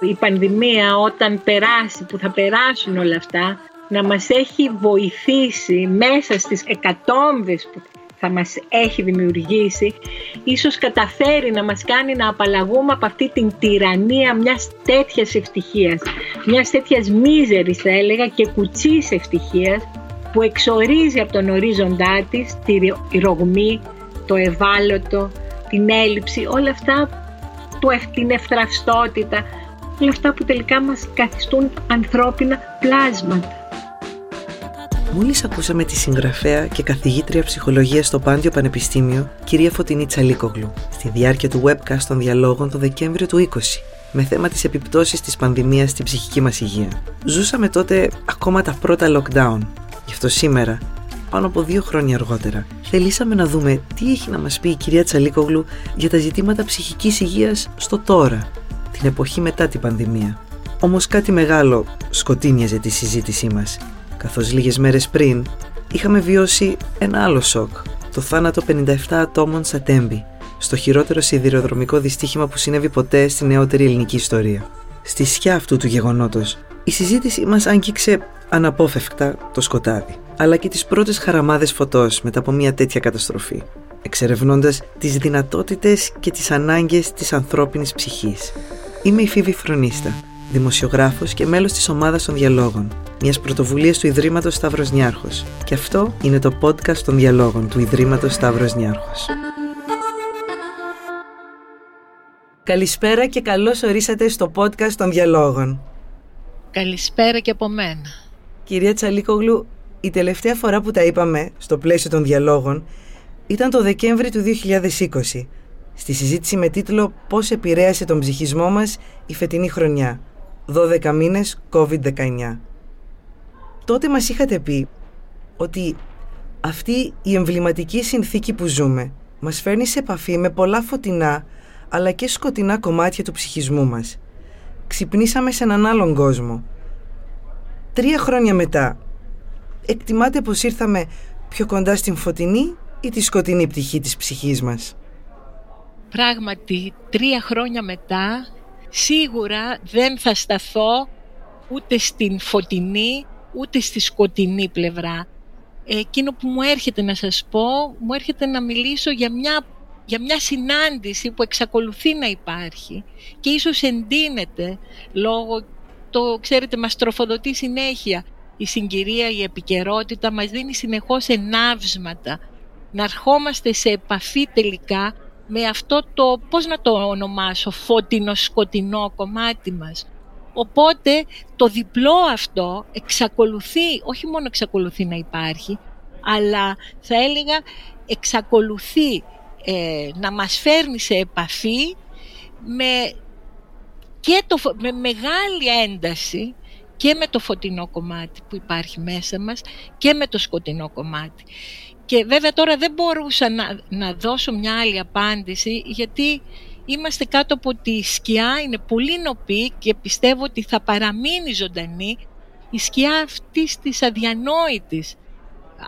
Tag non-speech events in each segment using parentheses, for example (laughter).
η πανδημία όταν περάσει, που θα περάσουν όλα αυτά, να μας έχει βοηθήσει μέσα στις εκατόμβες που θα μας έχει δημιουργήσει, ίσως καταφέρει να μας κάνει να απαλλαγούμε από αυτή την τυραννία μιας τέτοιας ευτυχίας, μιας τέτοιας μίζερης θα έλεγα και κουτσής ευτυχίας που εξορίζει από τον ορίζοντά της τη ρογμή, το ευάλωτο, την έλλειψη, όλα αυτά, την ευθραυστότητα, όλα αυτά που τελικά μας καθιστούν ανθρώπινα πλάσματα. Μόλις ακούσαμε τη συγγραφέα και καθηγήτρια ψυχολογίας στο Πάντιο Πανεπιστήμιο, κυρία Φωτεινή Τσαλίκογλου, στη διάρκεια του webcast των διαλόγων το Δεκέμβριο του 20, με θέμα τις επιπτώσεις της πανδημίας στην ψυχική μας υγεία. Ζούσαμε τότε ακόμα τα πρώτα lockdown. Γι' αυτό σήμερα, πάνω από δύο χρόνια αργότερα, θελήσαμε να δούμε τι έχει να μας πει η κυρία Τσαλίκογλου για τα ζητήματα ψυχικής υγείας στο τώρα, την εποχή μετά την πανδημία. Όμως κάτι μεγάλο σκοτίνιαζε τη συζήτησή μας καθώς λίγες μέρες πριν είχαμε βιώσει ένα άλλο σοκ, το θάνατο 57 ατόμων στα Τέμπη, στο χειρότερο σιδηροδρομικό δυστύχημα που συνέβη ποτέ στη νεότερη ελληνική ιστορία. Στη σκιά αυτού του γεγονότος, η συζήτηση μας άγγιξε αναπόφευκτα το σκοτάδι, αλλά και τις πρώτες χαραμάδες φωτός μετά από μια τέτοια καταστροφή, εξερευνώντας τις δυνατότητες και τις ανάγκες της ανθρώπινης ψυχής. Είμαι η Φίβη Φρονίστα, δημοσιογράφος και μέλος της ομάδας των διαλόγων, μιας πρωτοβουλίας του Ιδρύματος Σταύρος Νιάρχος. Και αυτό είναι το podcast των διαλόγων του Ιδρύματος Σταύρος Νιάρχος. Καλησπέρα και καλώς ορίσατε στο podcast των διαλόγων. Καλησπέρα και από μένα. Κυρία Τσαλίκογλου, η τελευταία φορά που τα είπαμε στο πλαίσιο των διαλόγων ήταν το Δεκέμβρη του 2020, στη συζήτηση με τίτλο «Πώς επηρέασε τον ψυχισμό μας η φετινή χρονιά» 12 μήνες COVID-19. Τότε μας είχατε πει ότι αυτή η εμβληματική συνθήκη που ζούμε μας φέρνει σε επαφή με πολλά φωτεινά αλλά και σκοτεινά κομμάτια του ψυχισμού μας. Ξυπνήσαμε σε έναν άλλον κόσμο. Τρία χρόνια μετά, εκτιμάτε πως ήρθαμε πιο κοντά στην φωτεινή ή τη σκοτεινή πτυχή της ψυχής μας; Πράγματι, τρία χρόνια μετά σίγουρα δεν θα σταθώ ούτε στην φωτεινή ούτε στη σκοτεινή πλευρά. Εκείνο που μου έρχεται να σας πω, μου έρχεται να μιλήσω για μια, για μια συνάντηση που εξακολουθεί να υπάρχει και ίσως εντείνεται λόγω, το ξέρετε μας τροφοδοτεί συνέχεια η συγκυρία, η επικαιρότητα μας δίνει συνεχώς ενάβσματα να ερχόμαστε σε επαφή τελικά με αυτό το, πώς να το ονομάσω, φώτινο-σκοτεινό κομμάτι μας. Οπότε το διπλό αυτό εξακολουθεί, όχι μόνο εξακολουθεί να υπάρχει, αλλά θα έλεγα εξακολουθεί ε, να μας φέρνει σε επαφή με, και το, με μεγάλη ένταση και με το φωτεινό κομμάτι που υπάρχει μέσα μας και με το σκοτεινό κομμάτι. Και βέβαια τώρα δεν μπορούσα να, να δώσω μια άλλη απάντηση γιατί είμαστε κάτω από τη σκιά, είναι πολύ νοπή και πιστεύω ότι θα παραμείνει ζωντανή η σκιά αυτής της αδιανόητης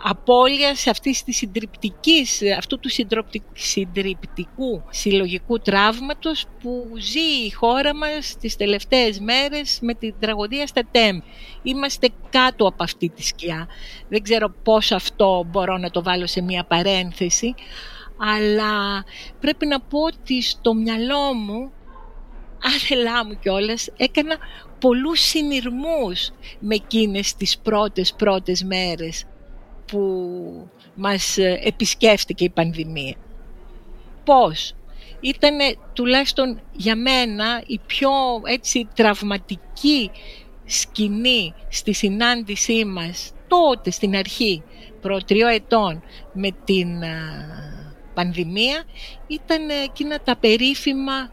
απώλειας αυτής της συντριπτικής, αυτού του συντριπτικού συλλογικού τραύματος που ζει η χώρα μας τις τελευταίες μέρες με την τραγωδία στα ΤΕΜ. Είμαστε κάτω από αυτή τη σκιά. Δεν ξέρω πώς αυτό μπορώ να το βάλω σε μία παρένθεση, αλλά πρέπει να πω ότι στο μυαλό μου, άθελά μου κιόλας, έκανα πολλούς συνειρμούς με εκείνες τις πρώτες πρώτες μέρες που μας ε, επισκέφτηκε η πανδημία. Πώς; Ήταν τουλάχιστον για μένα η πιο έτσι τραυματική σκηνή στη συνάντησή μας τότε στην αρχή προ τριών ετών με την ε, πανδημία ήταν εκείνα τα περίφημα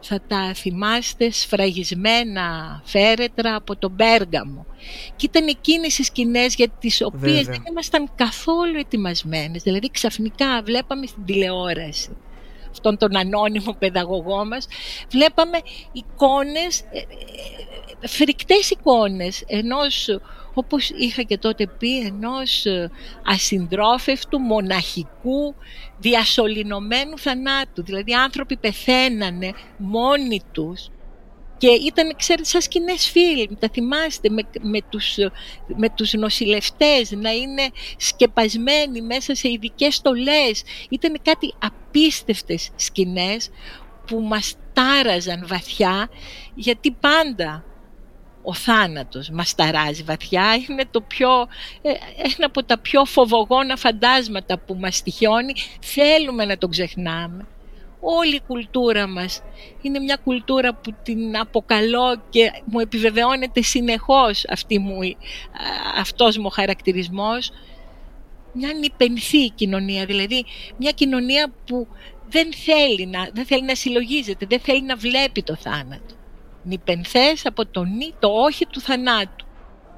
θα τα θυμάστε σφραγισμένα φέρετρα από τον Πέργαμο. Και ήταν εκείνες οι σκηνές για τις οποίες δεν ήμασταν καθόλου ετοιμασμένες. Δηλαδή ξαφνικά βλέπαμε στην τηλεόραση αυτόν τον ανώνυμο παιδαγωγό μας, βλέπαμε εικόνες, ε, ε, φρικτές εικόνες ενός όπως είχα και τότε πει, ενός ε, ασυντρόφευτου, μοναχικού, διασωληνωμένου θανάτου. Δηλαδή άνθρωποι πεθαίνανε μόνοι τους Και ήταν, ξέρετε, σαν σκηνές φιλμ, τα θυμάστε, με, με, τους, με τους νοσηλευτές να είναι σκεπασμένοι μέσα σε ειδικές στολές. Ήταν κάτι απίστευτες σκηνές που μας τάραζαν βαθιά, γιατί πάντα ο θάνατος μας ταράζει βαθιά, είναι το πιο, ε, ένα από τα πιο φοβογόνα φαντάσματα που μας τυχιώνει, θέλουμε να το ξεχνάμε. Όλη η κουλτούρα μας είναι μια κουλτούρα που την αποκαλώ και μου επιβεβαιώνεται συνεχώς αυτή μου, αυτός μου ο χαρακτηρισμός. Μια νυπενθή κοινωνία, δηλαδή μια κοινωνία που δεν θέλει να, δεν θέλει να συλλογίζεται, δεν θέλει να βλέπει το θάνατο νυπενθές από το νη, το όχι του θανάτου.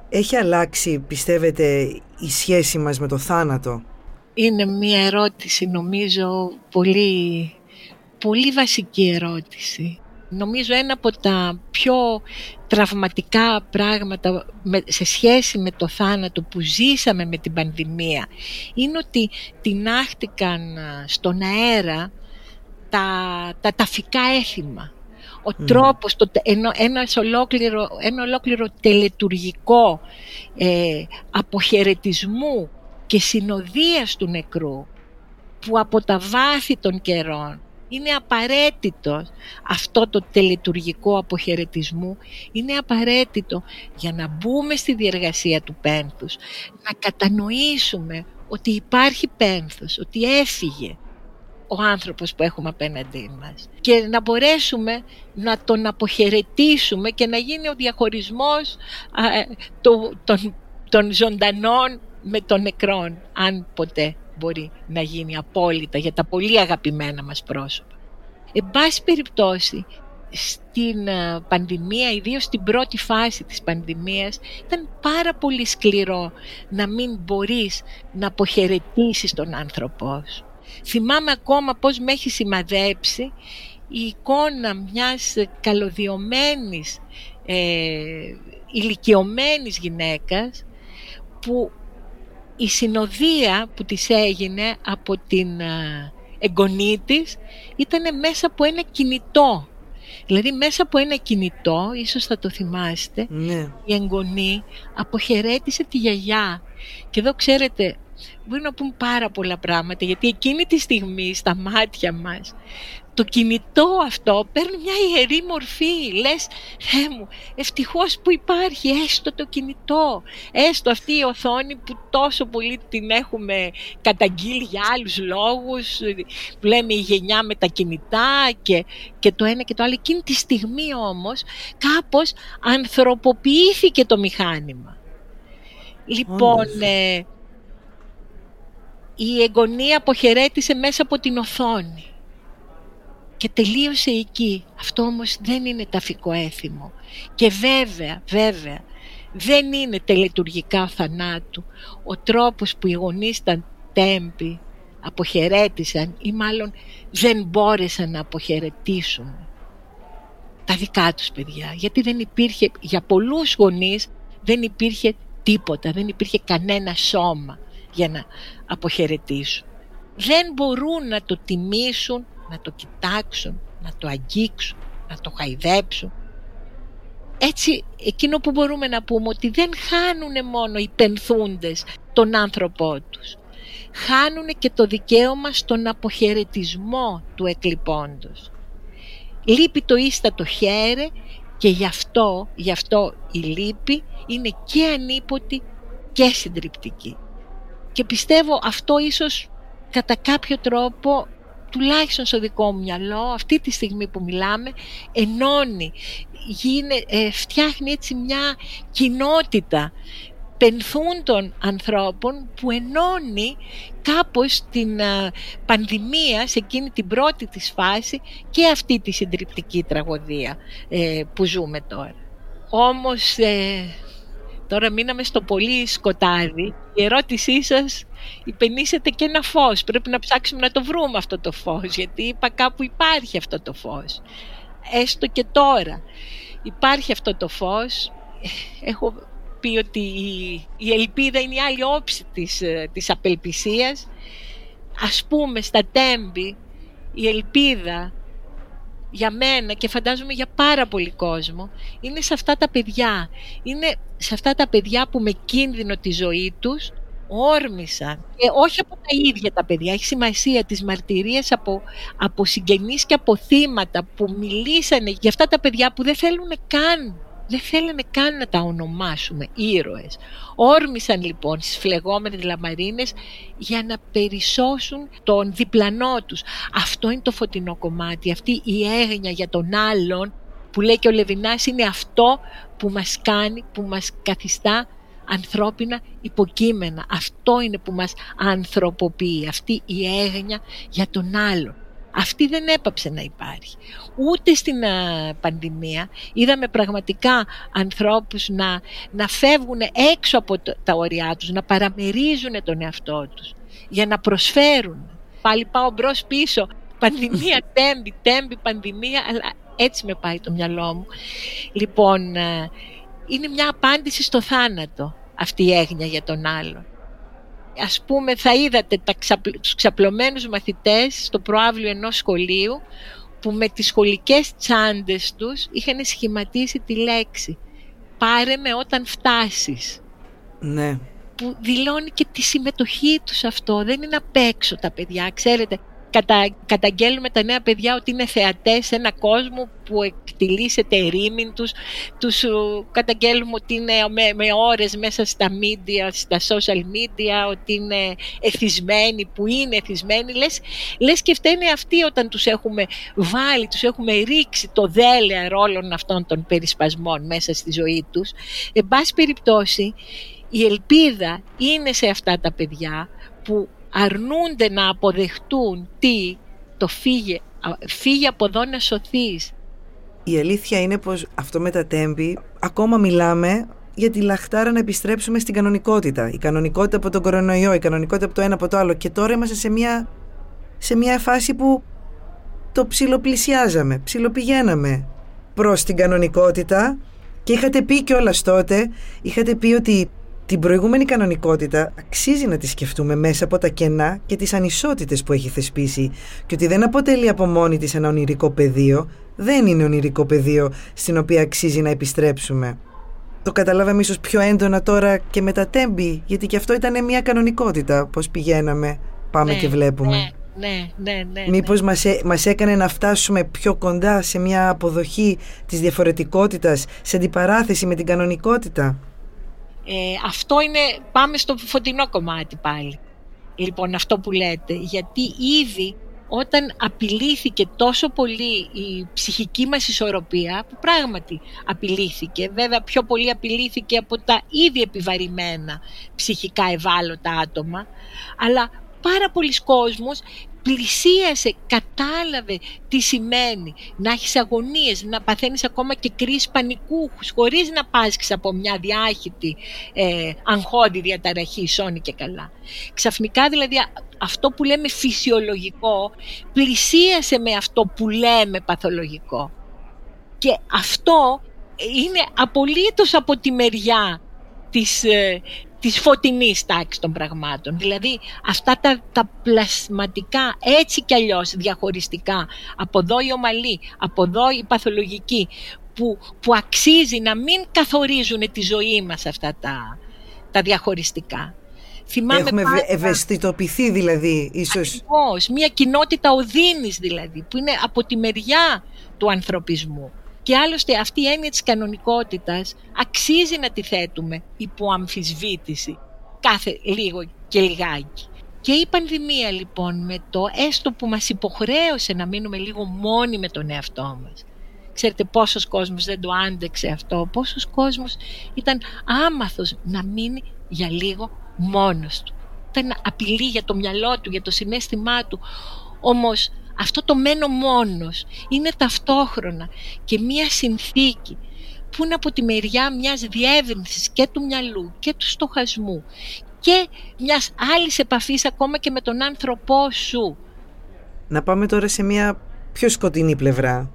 Έχει αλλάξει, πιστεύετε, η σχέση μας με το θάνατο; Είναι μια ερώτηση, νομίζω, πολύ, πολύ βασική ερώτηση. Νομίζω ένα από τα πιο τραυματικά πράγματα σε σχέση με το θάνατο που ζήσαμε με την πανδημία είναι ότι τεινάχτηκαν στον αέρα τα, τα ταφικά έθιμα ο mm. τρόπος, το, ένα, ένας ολόκληρο, ένα ολόκληρο τελετουργικό ε, αποχαιρετισμού και συνοδείας του νεκρού που από τα βάθη των καιρών είναι απαραίτητο αυτό το τελετουργικό αποχαιρετισμού είναι απαραίτητο για να μπούμε στη διεργασία του πένθους να κατανοήσουμε ότι υπάρχει πένθος, ότι έφυγε ο άνθρωπος που έχουμε απέναντί μας και να μπορέσουμε να τον αποχαιρετήσουμε και να γίνει ο διαχωρισμός των, των ζωντανών με των νεκρών αν ποτέ μπορεί να γίνει απόλυτα για τα πολύ αγαπημένα μας πρόσωπα. Εν πάση περιπτώσει, στην πανδημία, ιδίως στην πρώτη φάση της πανδημίας, ήταν πάρα πολύ σκληρό να μην μπορείς να αποχαιρετήσεις τον άνθρωπό σου. Θυμάμαι ακόμα πώς με έχει σημαδέψει η εικόνα μιας καλωδιωμένης, ε, ηλικιωμένης γυναίκας που η συνοδεία που της έγινε από την ε, εγγονή της ήταν μέσα από ένα κινητό. Δηλαδή μέσα από ένα κινητό, ίσως θα το θυμάστε, ναι. η εγγονή αποχαιρέτησε τη γιαγιά. Και εδώ ξέρετε, μπορεί να πούν πάρα πολλά πράγματα γιατί εκείνη τη στιγμή στα μάτια μας το κινητό αυτό παίρνει μια ιερή μορφή. Λες, Θεέ μου, ευτυχώς που υπάρχει έστω το κινητό. Έστω αυτή η οθόνη που τόσο πολύ την έχουμε καταγγείλει για άλλους λόγους. Που λέμε η γενιά με τα κινητά και, και το ένα και το άλλο. Εκείνη τη στιγμή όμως κάπως ανθρωποποιήθηκε το μηχάνημα. Λοιπόν, η εγγονία αποχαιρέτησε μέσα από την οθόνη και τελείωσε εκεί. Αυτό όμως δεν είναι ταφικό έθιμο. Και βέβαια, βέβαια, δεν είναι τελετουργικά θανάτου ο τρόπος που οι γονείς ήταν τέμπη, αποχαιρέτησαν ή μάλλον δεν μπόρεσαν να αποχαιρετήσουν τα δικά τους παιδιά. Γιατί δεν υπήρχε, για πολλούς γονείς δεν υπήρχε τίποτα, δεν υπήρχε κανένα σώμα για να αποχαιρετήσουν. Δεν μπορούν να το τιμήσουν, να το κοιτάξουν, να το αγγίξουν, να το χαϊδέψουν. Έτσι, εκείνο που μπορούμε να πούμε ότι δεν χάνουν μόνο οι πενθούντες τον άνθρωπό τους. Χάνουν και το δικαίωμα στον αποχαιρετισμό του εκλειπώντος. Λείπει το ίστατο χέρι και γι' αυτό, γι αυτό η λύπη είναι και ανίποτη και συντριπτική. Και πιστεύω αυτό ίσως κατά κάποιο τρόπο τουλάχιστον στο δικό μου μυαλό αυτή τη στιγμή που μιλάμε ενώνει, γίνε, ε, φτιάχνει έτσι μια κοινότητα πενθούν των ανθρώπων που ενώνει κάπως την ε, πανδημία σε εκείνη την πρώτη της φάση και αυτή τη συντριπτική τραγωδία ε, που ζούμε τώρα. Όμως Τώρα μείναμε στο πολύ σκοτάδι. Η ερώτησή σας υπενήσεται και ένα φως. Πρέπει να ψάξουμε να το βρούμε αυτό το φως, γιατί είπα κάπου υπάρχει αυτό το φως. Έστω και τώρα υπάρχει αυτό το φως. Έχω πει ότι η, ελπίδα είναι η άλλη όψη της, ε, της απελπισίας. Ας πούμε στα τέμπη η ελπίδα για μένα και φαντάζομαι για πάρα πολύ κόσμο είναι σε αυτά τα παιδιά. Είναι σε αυτά τα παιδιά που με κίνδυνο τη ζωή τους όρμησαν. Και όχι από τα ίδια τα παιδιά, έχει σημασία τις μαρτυρίες από, από συγγενείς και από θύματα που μιλήσανε για αυτά τα παιδιά που δεν θέλουν καν δεν θέλανε καν να τα ονομάσουμε ήρωες. Όρμησαν λοιπόν στις φλεγόμενες λαμαρίνες για να περισσώσουν τον διπλανό τους. Αυτό είναι το φωτεινό κομμάτι, αυτή η έγνοια για τον άλλον που λέει και ο Λεβινάς είναι αυτό που μας κάνει, που μας καθιστά ανθρώπινα υποκείμενα. Αυτό είναι που μας ανθρωποποιεί, αυτή η έγνοια για τον άλλον. Αυτή δεν έπαψε να υπάρχει. Ούτε στην πανδημία είδαμε πραγματικά ανθρώπους να, να φεύγουν έξω από τα ωριά τους, να παραμερίζουν τον εαυτό τους για να προσφέρουν. Πάλι πάω μπρος πίσω, πανδημία, (laughs) τέμπη, τέμπη, πανδημία, αλλά έτσι με πάει το μυαλό μου. Λοιπόν, είναι μια απάντηση στο θάνατο αυτή η έγνοια για τον άλλον. Ας πούμε θα είδατε τα ξαπλ... τους ξαπλωμένους μαθητές στο προάβλιο ενός σχολείου που με τις σχολικές τσάντες τους είχαν σχηματίσει τη λέξη «Πάρε με όταν φτάσεις». Ναι. Που δηλώνει και τη συμμετοχή τους αυτό. Δεν είναι απ' έξω τα παιδιά, ξέρετε κατα, καταγγέλνουμε τα νέα παιδιά ότι είναι θεατές σε ένα κόσμο που εκτιλήσεται ερήμην τους. Τους καταγγέλνουμε ότι είναι με, με ώρες μέσα στα media, στα social media, ότι είναι εθισμένοι, που είναι εθισμένοι. Λες, λες και φταίνε αυτοί όταν τους έχουμε βάλει, τους έχουμε ρίξει το δέλεα όλων αυτών των περισπασμών μέσα στη ζωή τους. Εν πάση περιπτώσει, η ελπίδα είναι σε αυτά τα παιδιά που αρνούνται να αποδεχτούν τι το φύγε, φύγε από εδώ να σωθείς. Η αλήθεια είναι πως αυτό με τα τέμπη ακόμα μιλάμε για τη λαχτάρα να επιστρέψουμε στην κανονικότητα. Η κανονικότητα από τον κορονοϊό, η κανονικότητα από το ένα από το άλλο. Και τώρα είμαστε σε μια, σε μια φάση που το ψιλοπλησιάζαμε, ψιλοπηγαίναμε προς την κανονικότητα και είχατε πει κιόλας τότε, είχατε πει ότι την προηγούμενη κανονικότητα αξίζει να τη σκεφτούμε μέσα από τα κενά και τις ανισότητες που έχει θεσπίσει και ότι δεν αποτελεί από μόνη της ένα ονειρικό πεδίο, δεν είναι ονειρικό πεδίο στην οποία αξίζει να επιστρέψουμε. Το καταλάβαμε ίσως πιο έντονα τώρα και με τα τέμπη, γιατί και αυτό ήταν μια κανονικότητα, πώς πηγαίναμε, πάμε ναι, και βλέπουμε. Ναι, ναι, ναι, ναι. Μήπως μας, μας έκανε να φτάσουμε πιο κοντά σε μια αποδοχή της διαφορετικότητας, σε αντιπαράθεση με την κανονικότητα; Ε, αυτό είναι, πάμε στο φωτεινό κομμάτι πάλι. Λοιπόν, αυτό που λέτε, γιατί ήδη όταν απειλήθηκε τόσο πολύ η ψυχική μας ισορροπία, που πράγματι απειλήθηκε, βέβαια πιο πολύ απειλήθηκε από τα ήδη επιβαρημένα ψυχικά ευάλωτα άτομα, αλλά πάρα πολλοί κόσμος πλησίασε, κατάλαβε τι σημαίνει να έχεις αγωνίες, να παθαίνεις ακόμα και κρίση πανικού χωρίς να πάσχεις από μια διάχυτη ε, αγχώδη διαταραχή, σώνη και καλά. Ξαφνικά δηλαδή αυτό που λέμε φυσιολογικό πλησίασε με αυτό που λέμε παθολογικό. Και αυτό είναι απολύτως από τη μεριά της, ε, της φωτεινής τάξης των πραγμάτων. Δηλαδή αυτά τα, τα πλασματικά έτσι κι αλλιώς διαχωριστικά, από εδώ η ομαλή, από εδώ η παθολογική, που, που αξίζει να μην καθορίζουν τη ζωή μας αυτά τα, τα διαχωριστικά. Θυμάμαι Έχουμε πάντα... ευαισθητοποιηθεί δηλαδή ίσως. Ακριβώς, μια κοινότητα οδύνης δηλαδή, που είναι από τη μεριά του ανθρωπισμού. Και άλλωστε αυτή η έννοια της κανονικότητας αξίζει να τη θέτουμε υπό αμφισβήτηση κάθε λίγο και λιγάκι. Και η πανδημία λοιπόν με το έστω που μας υποχρέωσε να μείνουμε λίγο μόνοι με τον εαυτό μας. Ξέρετε πόσος κόσμος δεν το άντεξε αυτό, πόσος κόσμος ήταν άμαθος να μείνει για λίγο μόνος του. Ήταν απειλή για το μυαλό του, για το συνέστημά του. Όμως αυτό το μένω μόνος είναι ταυτόχρονα και μία συνθήκη που είναι από τη μεριά μιας διεύρυνσης και του μυαλού και του στοχασμού και μιας άλλης επαφής ακόμα και με τον άνθρωπό σου. Να πάμε τώρα σε μια πιο σκοτεινή πλευρά.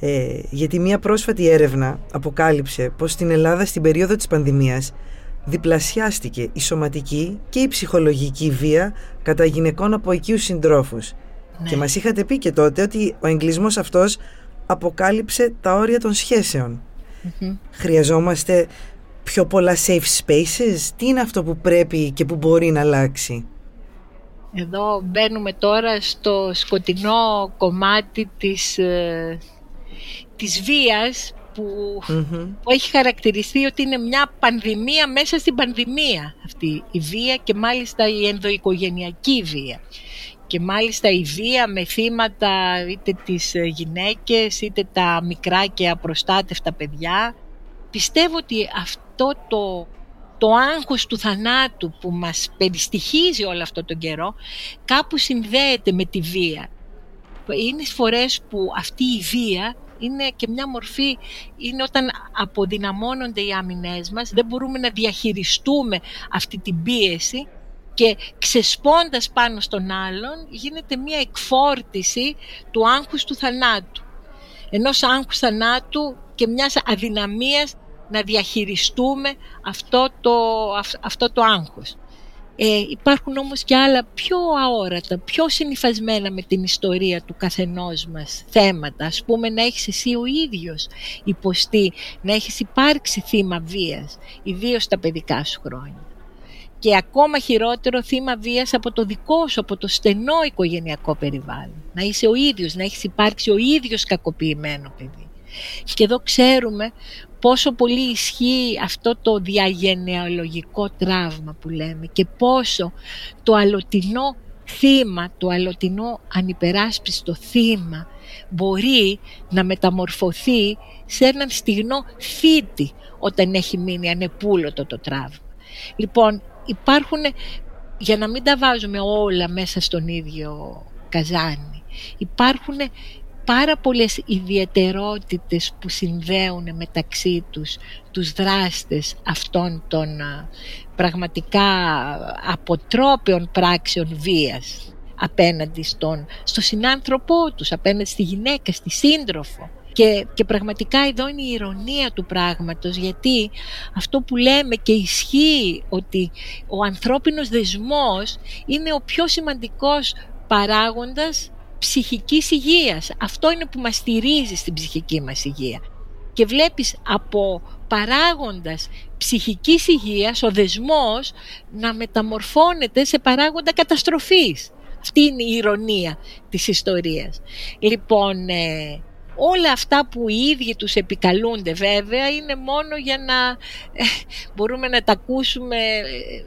Ε, γιατί μια πρόσφατη έρευνα αποκάλυψε πως στην Ελλάδα στην περίοδο της πανδημίας διπλασιάστηκε η σωματική και η ψυχολογική βία κατά γυναικών από οικείους συντρόφους Ναι. Και μας είχατε πει και τότε ότι ο εγκλισμός αυτός αποκάλυψε τα όρια των σχεσεων Χρειαζόμαστε πιο πολλά safe spaces; Τι είναι αυτό που πρέπει και που μπορεί να αλλάξει; Εδώ μπαίνουμε τώρα στο σκοτεινό κομμάτι της, ε, της βίας που, που έχει χαρακτηριστεί ότι είναι μια πανδημία μέσα στην πανδημία αυτή η βία και μάλιστα η ενδοοικογενειακή βία. Και μάλιστα η βία με θύματα είτε τις γυναίκες είτε τα μικρά και απροστάτευτα παιδιά. Πιστεύω ότι αυτό το το άγχος του θανάτου που μας περιστοιχίζει όλο αυτό τον καιρό κάπου συνδέεται με τη βία. Είναι φορές που αυτή η βία είναι και μια μορφή, είναι όταν αποδυναμώνονται οι άμυνές μας, δεν μπορούμε να διαχειριστούμε αυτή την πίεση και ξεσπώντας πάνω στον άλλον γίνεται μια εκφόρτιση του άγχους του θανάτου. Ενός άγχους θανάτου και μιας αδυναμίας να διαχειριστούμε αυτό το, αυτό το άγχος. Ε, υπάρχουν όμως και άλλα πιο αόρατα, πιο συνειφασμένα με την ιστορία του καθενός μας θέματα. Ας πούμε να έχεις εσύ ο ίδιος υποστεί, να έχεις υπάρξει θύμα βίας, ιδίως στα παιδικά σου χρόνια. Και ακόμα χειρότερο θύμα βίας από το δικό σου, από το στενό οικογενειακό περιβάλλον. Να είσαι ο ίδιος, να έχεις υπάρξει ο ίδιος κακοποιημένο παιδί. Και εδώ ξέρουμε πόσο πολύ ισχύει αυτό το διαγενεαλογικό τραύμα που λέμε και πόσο το αλωτινό θύμα, το αλωτινό ανυπεράσπιστο θύμα μπορεί να μεταμορφωθεί σε έναν στιγνό θήτη όταν έχει μείνει ανεπούλωτο το τραύμα. Λοιπόν, υπάρχουν, για να μην τα βάζουμε όλα μέσα στον ίδιο καζάνι, υπάρχουν πάρα πολλές ιδιαιτερότητες που συνδέουν μεταξύ τους τους δράστες αυτών των πραγματικά αποτρόπαιων πράξεων βίας απέναντι στον, στο συνάνθρωπό τους, απέναντι στη γυναίκα, στη σύντροφο. Και, και πραγματικά εδώ είναι η ηρωνία του πράγματος γιατί αυτό που λέμε και ισχύει ότι ο ανθρώπινος δεσμός είναι ο πιο σημαντικός παράγοντας ψυχικής υγείας. Αυτό είναι που μας στηρίζει στην ψυχική μας υγεία. Και βλέπεις από παράγοντας ψυχικής υγείας ο δεσμός να μεταμορφώνεται σε παράγοντα καταστροφής. Αυτή είναι η ηρωνία της ιστορίας. Λοιπόν, ε, όλα αυτά που οι ίδιοι τους επικαλούνται βέβαια είναι μόνο για να ε, μπορούμε να τα ακούσουμε ε,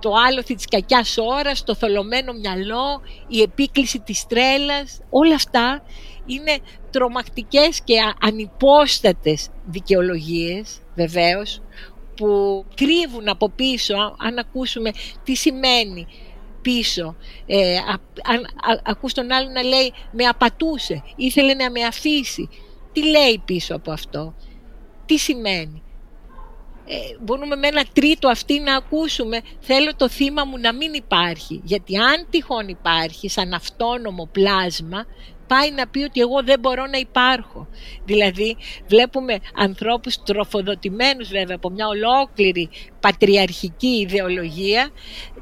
το άλοθη της κακιάς ώρας, το θολωμένο μυαλό, η επίκληση της τρέλας, όλα αυτά είναι τρομακτικές και ανυπόστατες δικαιολογίες βεβαίως που κρύβουν από πίσω, αν ακούσουμε τι σημαίνει πίσω. Ε, αν ακούς τον άλλο να λέει με απατούσε, ήθελε να με αφήσει. Τι λέει πίσω από αυτό, τι σημαίνει; Ε, μπορούμε με ένα τρίτο αυτή να ακούσουμε θέλω το θύμα μου να μην υπάρχει γιατί αν τυχόν υπάρχει σαν αυτόνομο πλάσμα πάει να πει ότι εγώ δεν μπορώ να υπάρχω. Δηλαδή βλέπουμε ανθρώπους τροφοδοτημένους βέβαια από μια ολόκληρη πατριαρχική ιδεολογία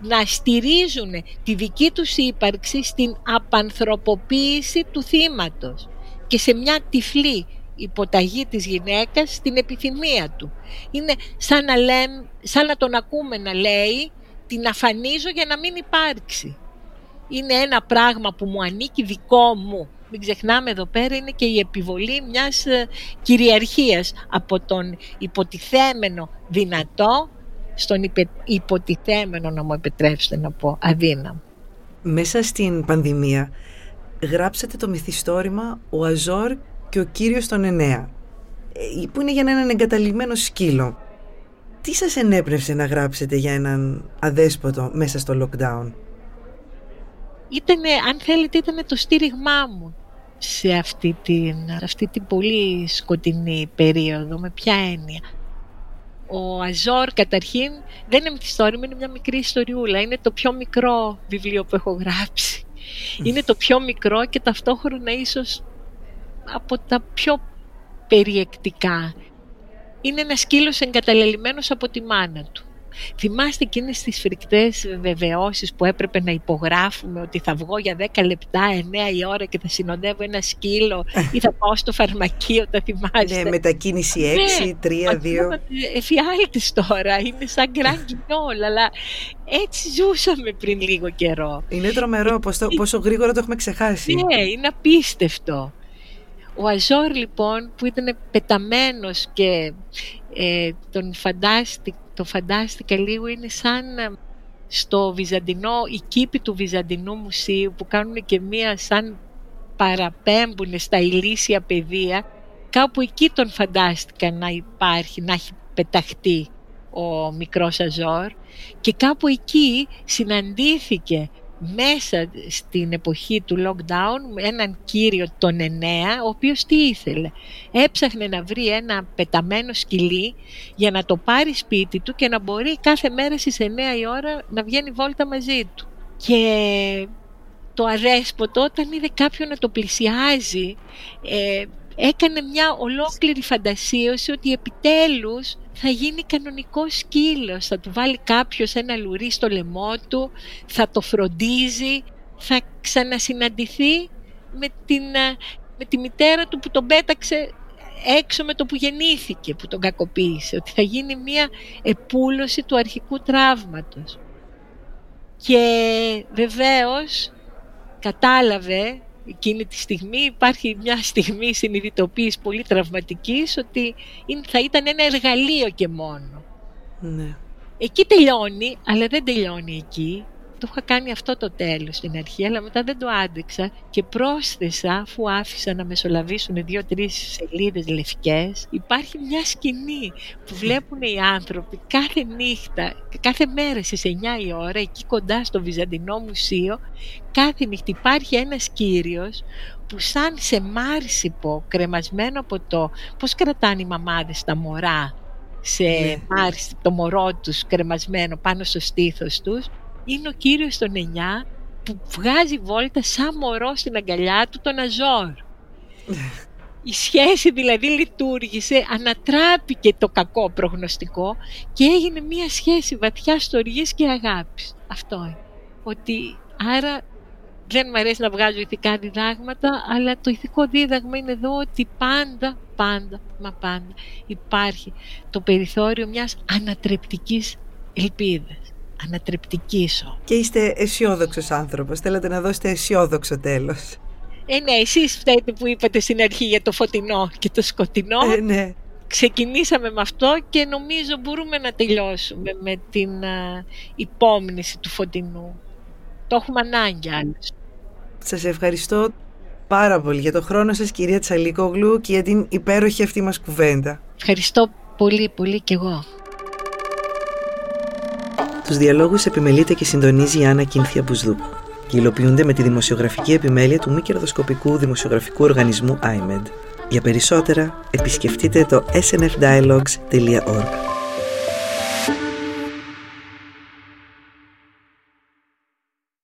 να στηρίζουν τη δική τους ύπαρξη στην απανθρωποποίηση του θύματος και σε μια τυφλή υποταγή της γυναίκας στην επιθυμία του. Είναι σαν να, λέμε, σαν να τον ακούμε να λέει την αφανίζω για να μην υπάρξει. Είναι ένα πράγμα που μου ανήκει δικό μου. Μην ξεχνάμε εδώ πέρα είναι και η επιβολή μιας ε, κυριαρχίας από τον υποτιθέμενο δυνατό στον υποτιθέμενο να μου επιτρέψετε να πω αδύναμο. Μέσα στην πανδημία γράψατε το μυθιστόρημα «Ο Αζόρ και ο κύριος των εννέα, ε, που είναι για έναν εγκαταλειμμένο σκύλο. Τι σας ενέπνευσε να γράψετε για έναν αδέσποτο μέσα στο lockdown? Ήτανε, αν θέλετε, ήταν το στήριγμά μου σε αυτή την, αυτή την πολύ σκοτεινή περίοδο. Με ποια έννοια. Ο Αζόρ καταρχήν δεν είναι μυθιστόρημα, είναι μια μικρή ιστοριούλα. Είναι το πιο μικρό βιβλίο που έχω γράψει. Είναι το πιο μικρό και ταυτόχρονα ίσως από τα πιο περιεκτικά. Είναι ένας σκύλος εγκαταλελειμμένος από τη μάνα του. Θυμάστε εκείνες τις φρικτές βεβαιώσεις που έπρεπε να υπογράφουμε ότι θα βγω για 10 λεπτά, 9 η ώρα και θα συνοδεύω ένα σκύλο ή θα πάω στο φαρμακείο, τα θυμάστε; Ναι, μετακίνηση 6, 3, 2. Εφιάλτης τώρα, είναι σαν (laughs) γκραν αλλά έτσι ζούσαμε πριν λίγο καιρό. Είναι τρομερό πόσο, πόσο γρήγορα το έχουμε ξεχάσει. Ναι, είναι απίστευτο. Ο Αζόρ λοιπόν που ήταν πεταμένος και ε, τον φαντάστη, το φαντάστηκα λίγο είναι σαν ε, στο Βυζαντινό, η κήπη του Βυζαντινού Μουσείου που κάνουν και μία σαν παραπέμπουν στα ηλίσια πεδία κάπου εκεί τον φαντάστηκα να υπάρχει, να έχει πεταχτεί ο μικρός Αζόρ και κάπου εκεί συναντήθηκε μέσα στην εποχή του lockdown έναν κύριο τον Εννέα, ο οποίος τι ήθελε; Έψαχνε να βρει ένα πεταμένο σκυλί για να το πάρει σπίτι του και να μπορεί κάθε μέρα στις 9 η ώρα να βγαίνει βόλτα μαζί του. Και το αρέσποτο όταν είδε κάποιον να το πλησιάζει ε, έκανε μια ολόκληρη φαντασίωση ότι επιτέλους θα γίνει κανονικό σκύλος, θα του βάλει κάποιος ένα λουρί στο λαιμό του, θα το φροντίζει, θα ξανασυναντηθεί με, την, με τη μητέρα του που τον πέταξε έξω με το που γεννήθηκε, που τον κακοποίησε, ότι θα γίνει μια επούλωση του αρχικού τραύματος. Και βεβαίως κατάλαβε εκείνη τη στιγμή υπάρχει μια στιγμή συνειδητοποίησης πολύ τραυματικής ότι θα ήταν ένα εργαλείο και μόνο. Ναι. Εκεί τελειώνει, αλλά δεν τελειώνει εκεί το είχα κάνει αυτό το τέλος στην αρχή, αλλά μετά δεν το άντεξα και πρόσθεσα, αφού άφησα να μεσολαβήσουν δύο-τρεις σελίδες λευκές, υπάρχει μια σκηνή που βλέπουν οι άνθρωποι κάθε νύχτα, κάθε μέρα στις 9 η ώρα, εκεί κοντά στο Βυζαντινό Μουσείο, κάθε νύχτα υπάρχει ένας κύριος που σαν σε μάρσιπο κρεμασμένο από το πώς κρατάνε οι μαμάδες τα μωρά σε ναι. το μωρό τους κρεμασμένο πάνω στο στήθος τους είναι ο κύριος των 9 που βγάζει βόλτα σαν μωρό στην αγκαλιά του τον Αζόρ. (laughs) Η σχέση δηλαδή λειτουργήσε, ανατράπηκε το κακό προγνωστικό και έγινε μια σχέση βαθιά στοργής και αγάπης. Αυτό είναι. Ότι άρα δεν μου αρέσει να βγάζω ηθικά διδάγματα, αλλά το ηθικό δίδαγμα είναι εδώ ότι πάντα, πάντα, μα πάντα υπάρχει το περιθώριο μιας ανατρεπτικής ελπίδας ανατρεπτικήσω. Και είστε αισιόδοξος άνθρωπος. Θέλετε να δώσετε αισιόδοξο τέλος. Ε, ναι, εσείς φταίτε που είπατε στην αρχή για το φωτεινό και το σκοτεινό. Ε, ναι. Ξεκινήσαμε με αυτό και νομίζω μπορούμε να τελειώσουμε με την α, υπόμνηση του φωτεινού. Το έχουμε ανάγκη άλλως. Σας ευχαριστώ πάρα πολύ για το χρόνο σας κυρία Τσαλίκογλου και για την υπέροχη αυτή μας κουβέντα. Ευχαριστώ πολύ πολύ κι εγώ. Τους διαλόγους επιμελείται και συντονίζει η Άννα Κίνθια Μπουσδού και υλοποιούνται με τη δημοσιογραφική επιμέλεια του μη κερδοσκοπικού δημοσιογραφικού οργανισμού IMED. Για περισσότερα επισκεφτείτε το snfdialogues.org.